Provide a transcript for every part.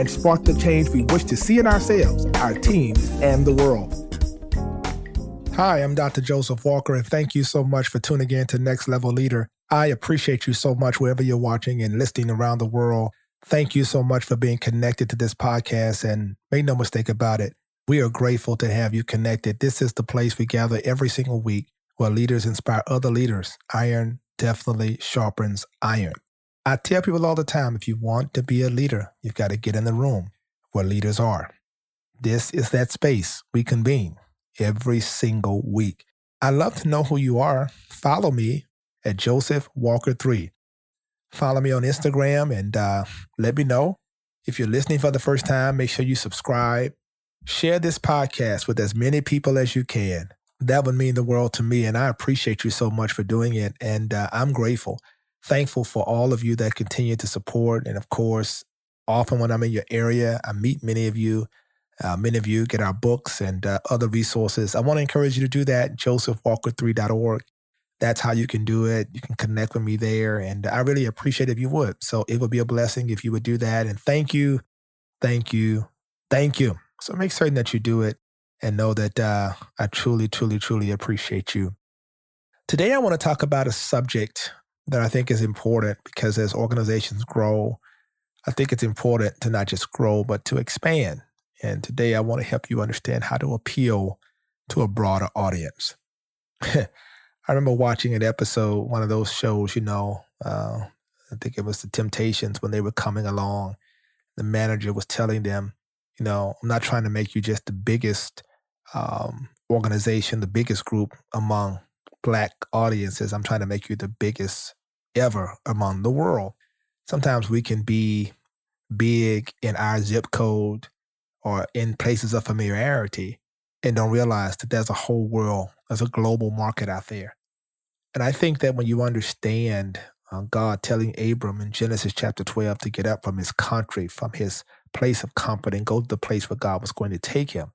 and spark the change we wish to see in ourselves, our teams, and the world. Hi, I'm Dr. Joseph Walker, and thank you so much for tuning in to Next Level Leader. I appreciate you so much wherever you're watching and listening around the world. Thank you so much for being connected to this podcast, and make no mistake about it, we are grateful to have you connected. This is the place we gather every single week where leaders inspire other leaders. Iron definitely sharpens iron. I tell people all the time if you want to be a leader, you've got to get in the room where leaders are. This is that space we convene every single week. I love to know who you are. Follow me at Joseph Walker 3. Follow me on Instagram and uh, let me know. If you're listening for the first time, make sure you subscribe. Share this podcast with as many people as you can. That would mean the world to me, and I appreciate you so much for doing it. And uh, I'm grateful thankful for all of you that continue to support. And of course, often when I'm in your area, I meet many of you. Uh, many of you get our books and uh, other resources. I want to encourage you to do that, josephwalker3.org. That's how you can do it. You can connect with me there. And I really appreciate if you would. So it would be a blessing if you would do that. And thank you, thank you, thank you. So make certain that you do it and know that uh, I truly, truly, truly appreciate you. Today, I want to talk about a subject that I think is important because as organizations grow, I think it's important to not just grow, but to expand. And today I want to help you understand how to appeal to a broader audience. I remember watching an episode, one of those shows, you know, uh, I think it was The Temptations when they were coming along. The manager was telling them, you know, I'm not trying to make you just the biggest um, organization, the biggest group among Black audiences. I'm trying to make you the biggest ever among the world. Sometimes we can be big in our zip code or in places of familiarity and don't realize that there's a whole world, there's a global market out there. And I think that when you understand uh, God telling Abram in Genesis chapter 12 to get up from his country, from his place of comfort, and go to the place where God was going to take him,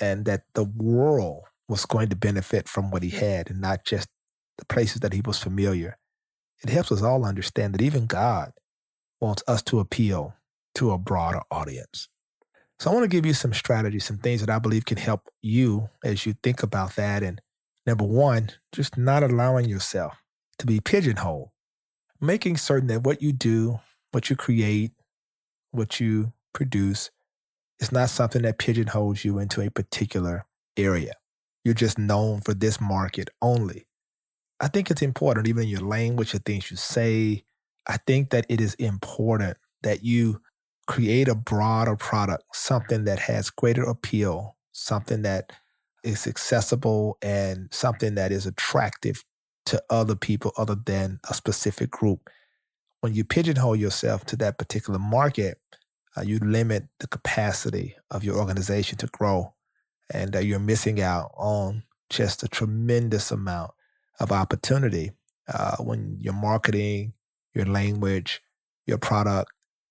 and that the world was going to benefit from what he had and not just the places that he was familiar it helps us all understand that even God wants us to appeal to a broader audience. So I want to give you some strategies, some things that I believe can help you as you think about that. And number one, just not allowing yourself to be pigeonholed, making certain that what you do, what you create, what you produce is not something that pigeonholes you into a particular area. You're just known for this market only. I think it's important, even in your language, the things you say. I think that it is important that you create a broader product, something that has greater appeal, something that is accessible, and something that is attractive to other people other than a specific group. When you pigeonhole yourself to that particular market, uh, you limit the capacity of your organization to grow, and uh, you're missing out on just a tremendous amount of opportunity uh, when your marketing, your language, your product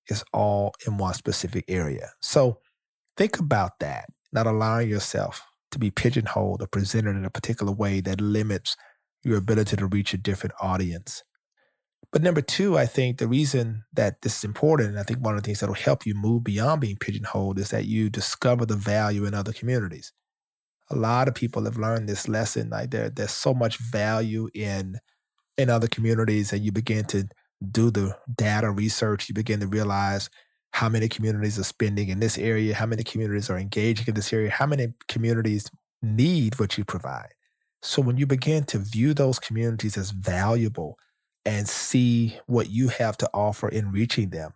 is all in one specific area. So think about that, not allowing yourself to be pigeonholed or presented in a particular way that limits your ability to reach a different audience. But number two, I think the reason that this is important, and I think one of the things that will help you move beyond being pigeonholed is that you discover the value in other communities a lot of people have learned this lesson. Like there, there's so much value in in other communities, and you begin to do the data research. You begin to realize how many communities are spending in this area, how many communities are engaging in this area, how many communities need what you provide. So when you begin to view those communities as valuable and see what you have to offer in reaching them,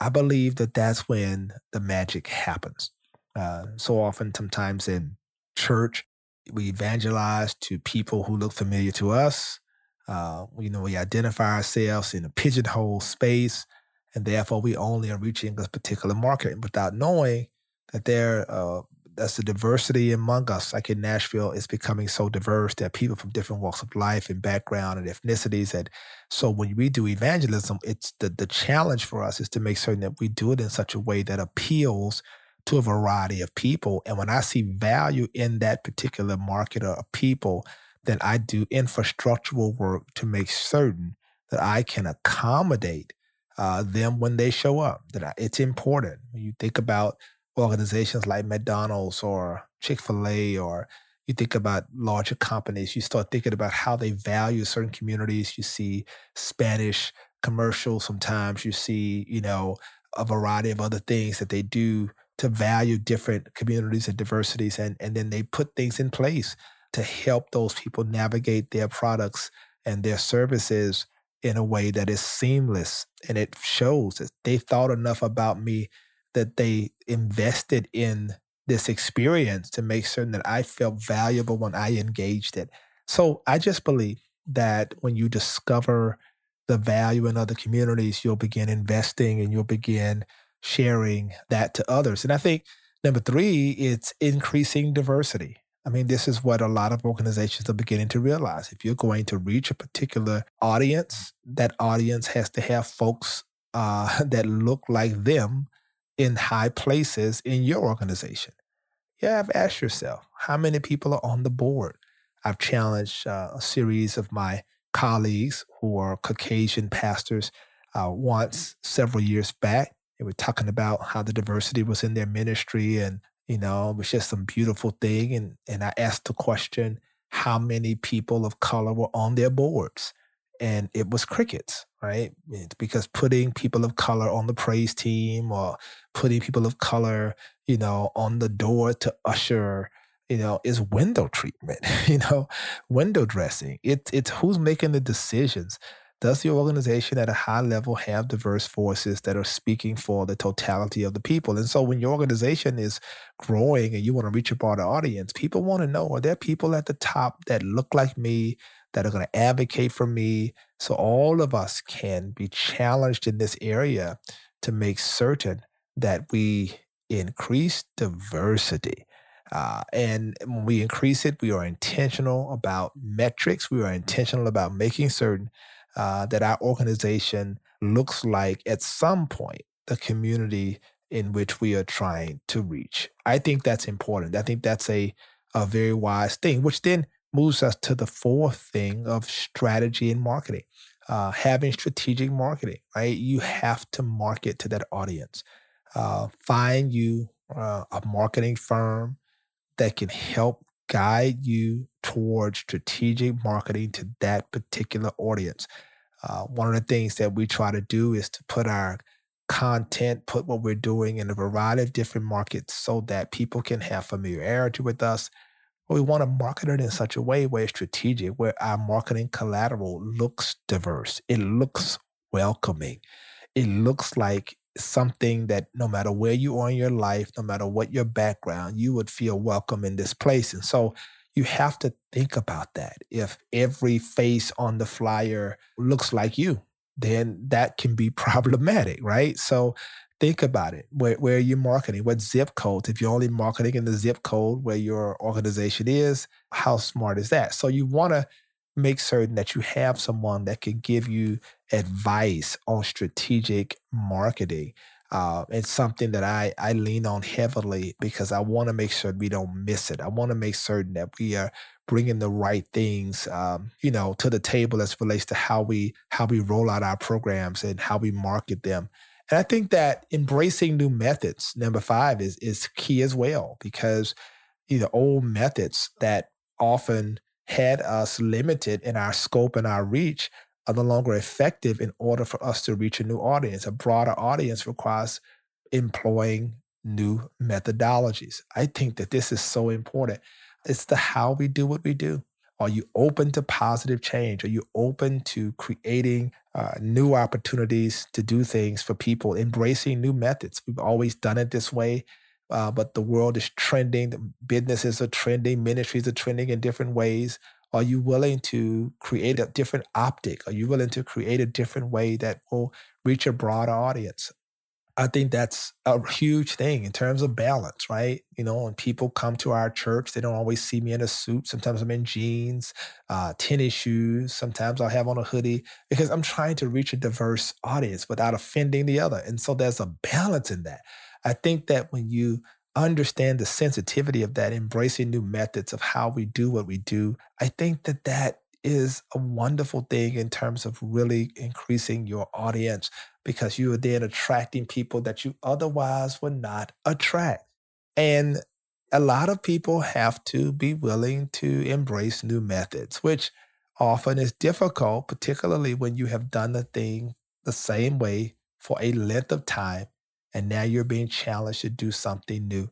I believe that that's when the magic happens. Uh, so often, sometimes in church. We evangelize to people who look familiar to us. Uh, you know, we identify ourselves in a pigeonhole space, and therefore we only are reaching this particular market without knowing that there uh, as the diversity among us, like in Nashville, is becoming so diverse that people from different walks of life and background and ethnicities. And so when we do evangelism, it's the, the challenge for us is to make certain that we do it in such a way that appeals to a variety of people. And when I see value in that particular market or people, then I do infrastructural work to make certain that I can accommodate uh, them when they show up. That I, it's important. When you think about organizations like McDonald's or Chick fil A, or you think about larger companies, you start thinking about how they value certain communities. You see Spanish commercials sometimes, you see, you know, a variety of other things that they do to value different communities and diversities. And, and then they put things in place to help those people navigate their products and their services in a way that is seamless. And it shows that they thought enough about me that they invested in this experience to make certain that I felt valuable when I engaged it. So I just believe that when you discover the value in other communities, you'll begin investing and you'll begin sharing that to others. And I think number three, it's increasing diversity. I mean, this is what a lot of organizations are beginning to realize. If you're going to reach a particular audience, that audience has to have folks uh, that look like them in high places in your organization. Yeah, I've asked yourself, how many people are on the board? I've challenged uh, a series of my colleagues who are Caucasian pastors uh, once several years back. They were talking about how the diversity was in their ministry and you know, it was just some beautiful thing. And and I asked the question, how many people of color were on their boards? And it was crickets, right? It's because putting people of color on the praise team or putting people of color, you know, on the door to usher, you know, is window treatment, you know, window dressing. It's it's who's making the decisions. Does the organization at a high level have diverse forces that are speaking for the totality of the people? And so when your organization is growing and you want to reach a broader audience, people want to know are there people at the top that look like me, that are going to advocate for me? So all of us can be challenged in this area to make certain that we increase diversity. Uh, and when we increase it, we are intentional about metrics. We are intentional about making certain uh, that our organization looks like at some point the community in which we are trying to reach. I think that's important. I think that's a, a very wise thing, which then moves us to the fourth thing of strategy and marketing. Uh, having strategic marketing, right? You have to market to that audience. Uh, find you uh, a marketing firm that can help guide you towards strategic marketing to that particular audience. Uh, one of the things that we try to do is to put our content, put what we're doing in a variety of different markets so that people can have familiarity with us. But we want to market it in such a way where it's strategic, where our marketing collateral looks diverse, it looks welcoming, it looks like something that no matter where you are in your life, no matter what your background, you would feel welcome in this place. And so you have to think about that. If every face on the flyer looks like you, then that can be problematic, right? So think about it. Where, where are you marketing? What zip codes? If you're only marketing in the zip code where your organization is, how smart is that? So you want to make certain that you have someone that can give you advice on strategic marketing. Uh, it's something that I, I lean on heavily because I want to make sure we don't miss it. I want to make certain that we are bringing the right things, um, you know, to the table as relates to how we how we roll out our programs and how we market them. And I think that embracing new methods, number five, is is key as well because you know old methods that often had us limited in our scope and our reach are no longer effective in order for us to reach a new audience. A broader audience requires employing new methodologies. I think that this is so important. It's the how we do what we do. Are you open to positive change? Are you open to creating uh, new opportunities to do things for people, embracing new methods? We've always done it this way, uh, but the world is trending. Businesses are trending, ministries are trending in different ways. Are you willing to create a different optic? Are you willing to create a different way that will reach a broader audience? I think that's a huge thing in terms of balance, right? You know, when people come to our church, they don't always see me in a suit. Sometimes I'm in jeans, uh, tennis shoes. Sometimes I'll have on a hoodie because I'm trying to reach a diverse audience without offending the other. And so there's a balance in that. I think that when you understand the sensitivity of that, embracing new methods of how we do what we do, I think that that is a wonderful thing in terms of really increasing your audience because you are then attracting people that you otherwise would not attract. And a lot of people have to be willing to embrace new methods, which often is difficult, particularly when you have done the thing the same way for a length of time and now you're being challenged to do something new.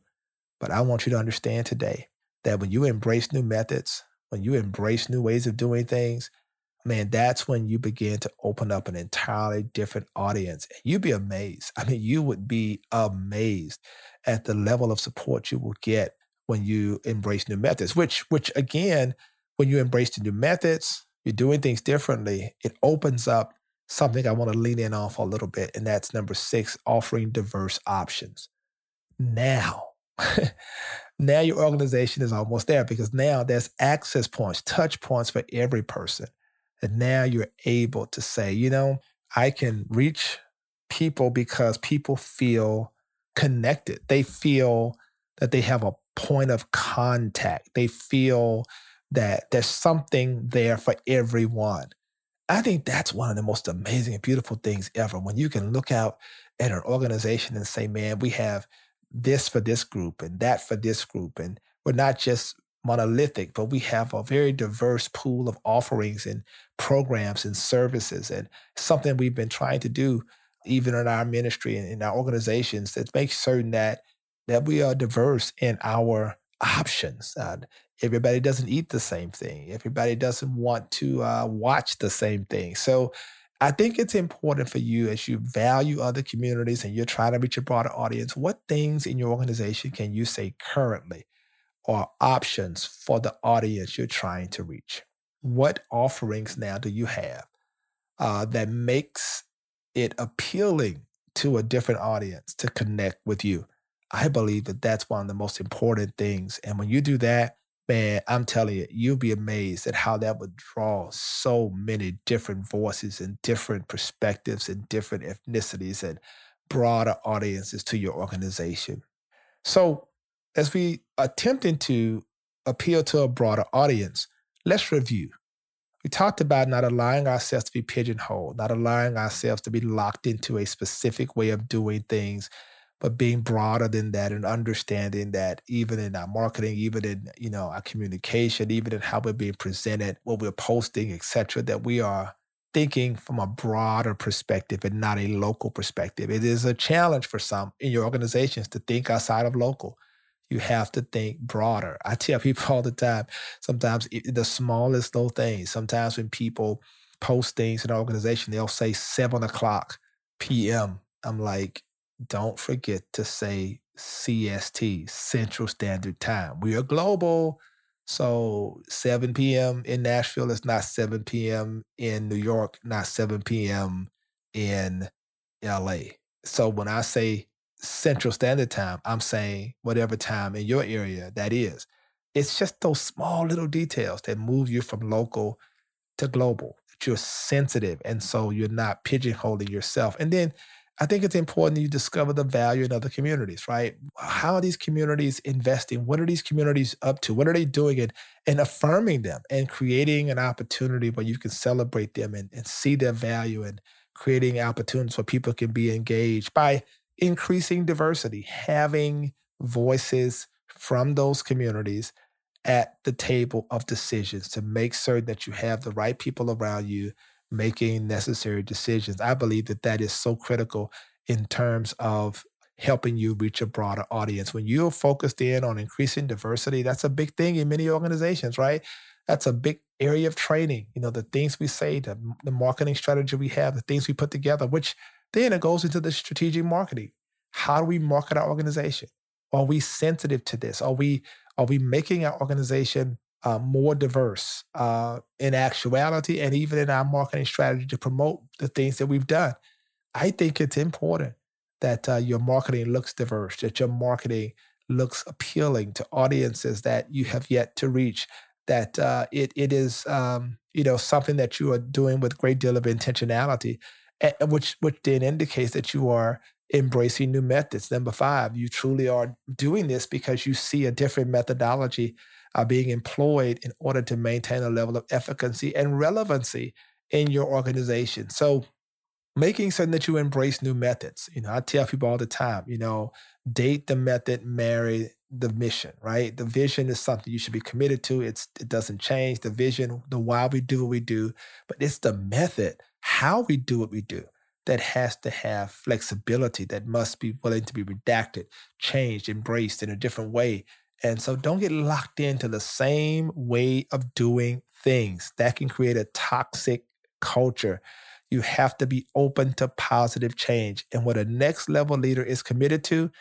But I want you to understand today that when you embrace new methods, when you embrace new ways of doing things, man, that's when you begin to open up an entirely different audience. And you'd be amazed. I mean, you would be amazed at the level of support you will get when you embrace new methods, which, which again, when you embrace the new methods, you're doing things differently, it opens up something I want to lean in for a little bit. And that's number six, offering diverse options. Now, now your organization is almost there because now there's access points, touch points for every person. And now you're able to say, you know, I can reach people because people feel connected. They feel that they have a point of contact. They feel that there's something there for everyone. I think that's one of the most amazing and beautiful things ever when you can look out at an organization and say, man, we have this for this group and that for this group. And we're not just monolithic, but we have a very diverse pool of offerings and programs and services. And something we've been trying to do, even in our ministry and in our organizations, that make certain that that we are diverse in our options. Uh, everybody doesn't eat the same thing. Everybody doesn't want to uh, watch the same thing. So I think it's important for you as you value other communities and you're trying to reach a broader audience. What things in your organization can you say currently are options for the audience you're trying to reach? What offerings now do you have uh, that makes it appealing to a different audience to connect with you? I believe that that's one of the most important things. And when you do that, man, I'm telling you, you'll be amazed at how that would draw so many different voices and different perspectives and different ethnicities and broader audiences to your organization. So, as we attempting to appeal to a broader audience, let's review. We talked about not allowing ourselves to be pigeonholed, not allowing ourselves to be locked into a specific way of doing things but being broader than that and understanding that even in our marketing, even in you know our communication, even in how we're being presented, what we're posting, etc., that we are thinking from a broader perspective and not a local perspective. It is a challenge for some in your organizations to think outside of local. You have to think broader. I tell people all the time, sometimes the smallest little things, sometimes when people post things in an organization, they'll say seven o'clock PM. I'm like, don't forget to say CST, Central Standard Time. We are global. So 7 p.m. in Nashville is not 7 p.m. in New York, not 7 p.m. in LA. So when I say Central Standard Time, I'm saying whatever time in your area that is. It's just those small little details that move you from local to global. That you're sensitive. And so you're not pigeonholing yourself. And then I think it's important that you discover the value in other communities, right? How are these communities investing? What are these communities up to? What are they doing? And, and affirming them and creating an opportunity where you can celebrate them and, and see their value and creating opportunities where people can be engaged by increasing diversity, having voices from those communities at the table of decisions to make certain that you have the right people around you making necessary decisions. I believe that that is so critical in terms of helping you reach a broader audience. When you're focused in on increasing diversity, that's a big thing in many organizations, right? That's a big area of training. You know, the things we say, the, the marketing strategy we have, the things we put together, which then it goes into the strategic marketing. How do we market our organization? Are we sensitive to this? Are we are we making our organization uh, more diverse uh, in actuality and even in our marketing strategy to promote the things that we've done. I think it's important that uh, your marketing looks diverse, that your marketing looks appealing to audiences that you have yet to reach, that uh, it it is um, you know something that you are doing with a great deal of intentionality, which which then indicates that you are embracing new methods. Number five, you truly are doing this because you see a different methodology uh, being employed in order to maintain a level of efficacy and relevancy in your organization. So making certain that you embrace new methods. You know, I tell people all the time, you know, date the method, marry the mission, right? The vision is something you should be committed to. It's it doesn't change. The vision, the why we do what we do, but it's the method, how we do what we do that has to have flexibility, that must be willing to be redacted, changed, embraced in a different way. And so don't get locked into the same way of doing things. That can create a toxic culture. You have to be open to positive change. And what a next level leader is committed to,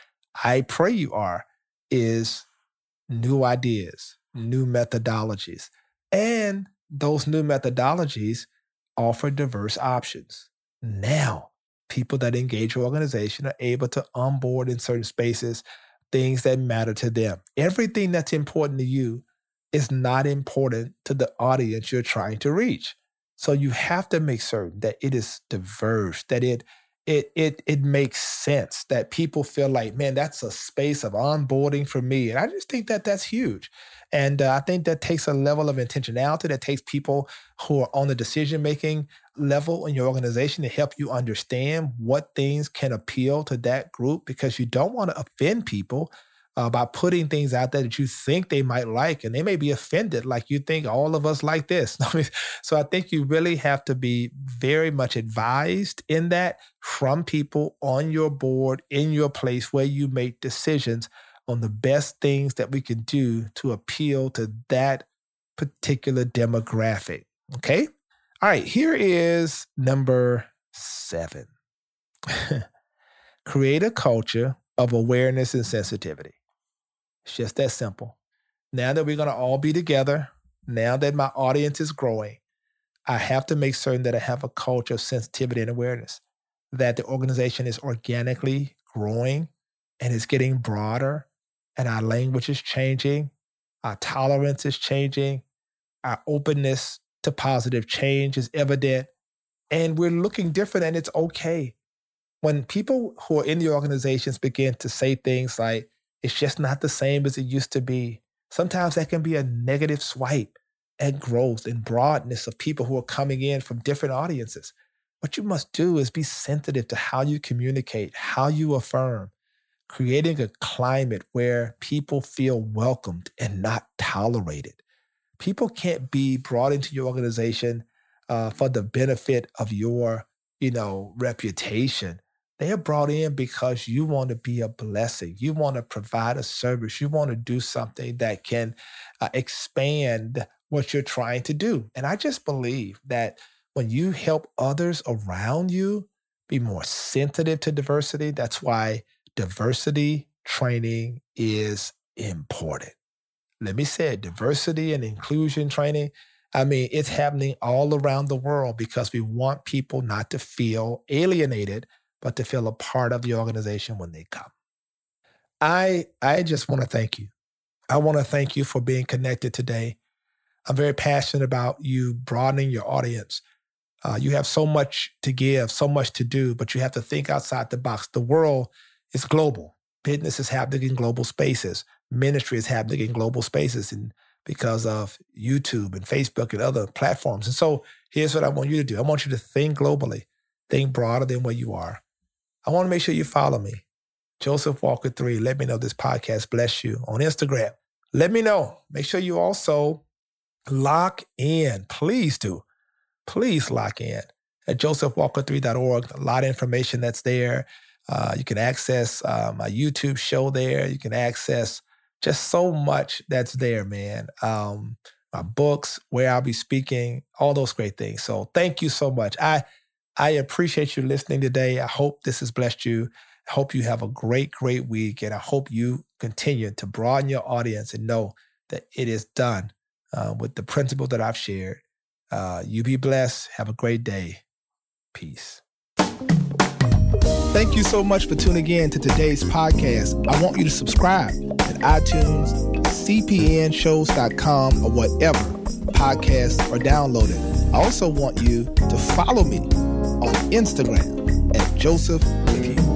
I pray you are, is new ideas, new methodologies. And those new methodologies offer diverse options. Now, people that engage your organization are able to onboard in certain spaces things that matter to them. Everything that's important to you is not important to the audience you're trying to reach. So you have to make certain that it is diverse, that it it it it makes sense, that people feel like, man, that's a space of onboarding for me. And I just think that that's huge. And uh, I think that takes a level of intentionality that takes people who are on the decision making level in your organization to help you understand what things can appeal to that group because you don't want to offend people uh, by putting things out there that you think they might like and they may be offended like you think all of us like this. So i think you really have to be very much advised in that from people on your board in your place where you make decisions on the best things that we can do to appeal to that particular demographic okay? All right, here is number seven. Create a culture of awareness and sensitivity. It's just that simple. Now that we're going to all be together, now that my audience is growing, I have to make certain that I have a culture of sensitivity and awareness, that the organization is organically growing and is getting broader, and our language is changing, our tolerance is changing, our openness to positive change is evident. And we're looking different, and it's okay. When people who are in the organizations begin to say things like, it's just not the same as it used to be, sometimes that can be a negative swipe at growth and broadness of people who are coming in from different audiences. What you must do is be sensitive to how you communicate, how you affirm, creating a climate where people feel welcomed and not tolerated people can't be brought into your organization uh, for the benefit of your, you know, reputation. They are brought in because you want to be a blessing. You want to provide a service. You want to do something that can uh, expand what you're trying to do. And I just believe that when you help others around you be more sensitive to diversity, that's why diversity training is important let me say it, diversity and inclusion training. I mean, it's happening all around the world because we want people not to feel alienated, but to feel a part of the organization when they come. I I just want to thank you. I want to thank you for being connected today. I'm very passionate about you broadening your audience. Uh, you have so much to give, so much to do, but you have to think outside the box. The world is global. Business is happening in global spaces ministry is happening in global spaces and because of YouTube and Facebook and other platforms. And so here's what I want you to do. I want you to think globally, think broader than where you are. I want to make sure you follow me. Joseph Walker 3. Let me know this podcast bless you on Instagram. Let me know. Make sure you also lock in. Please do. Please lock in at josephwalker3.org. A lot of information that's there. Uh, you can access uh, my YouTube show there. You can access just so much that's there, man. Um, my books, where I'll be speaking, all those great things. So thank you so much. I I appreciate you listening today. I hope this has blessed you. I hope you have a great, great week. And I hope you continue to broaden your audience and know that it is done uh, with the principle that I've shared. Uh, you be blessed. Have a great day. Peace. Thank you so much for tuning in to today's podcast. I want you to subscribe at iTunes, cpnshows.com, or whatever podcasts are downloaded. I also want you to follow me on Instagram at Joseph with you.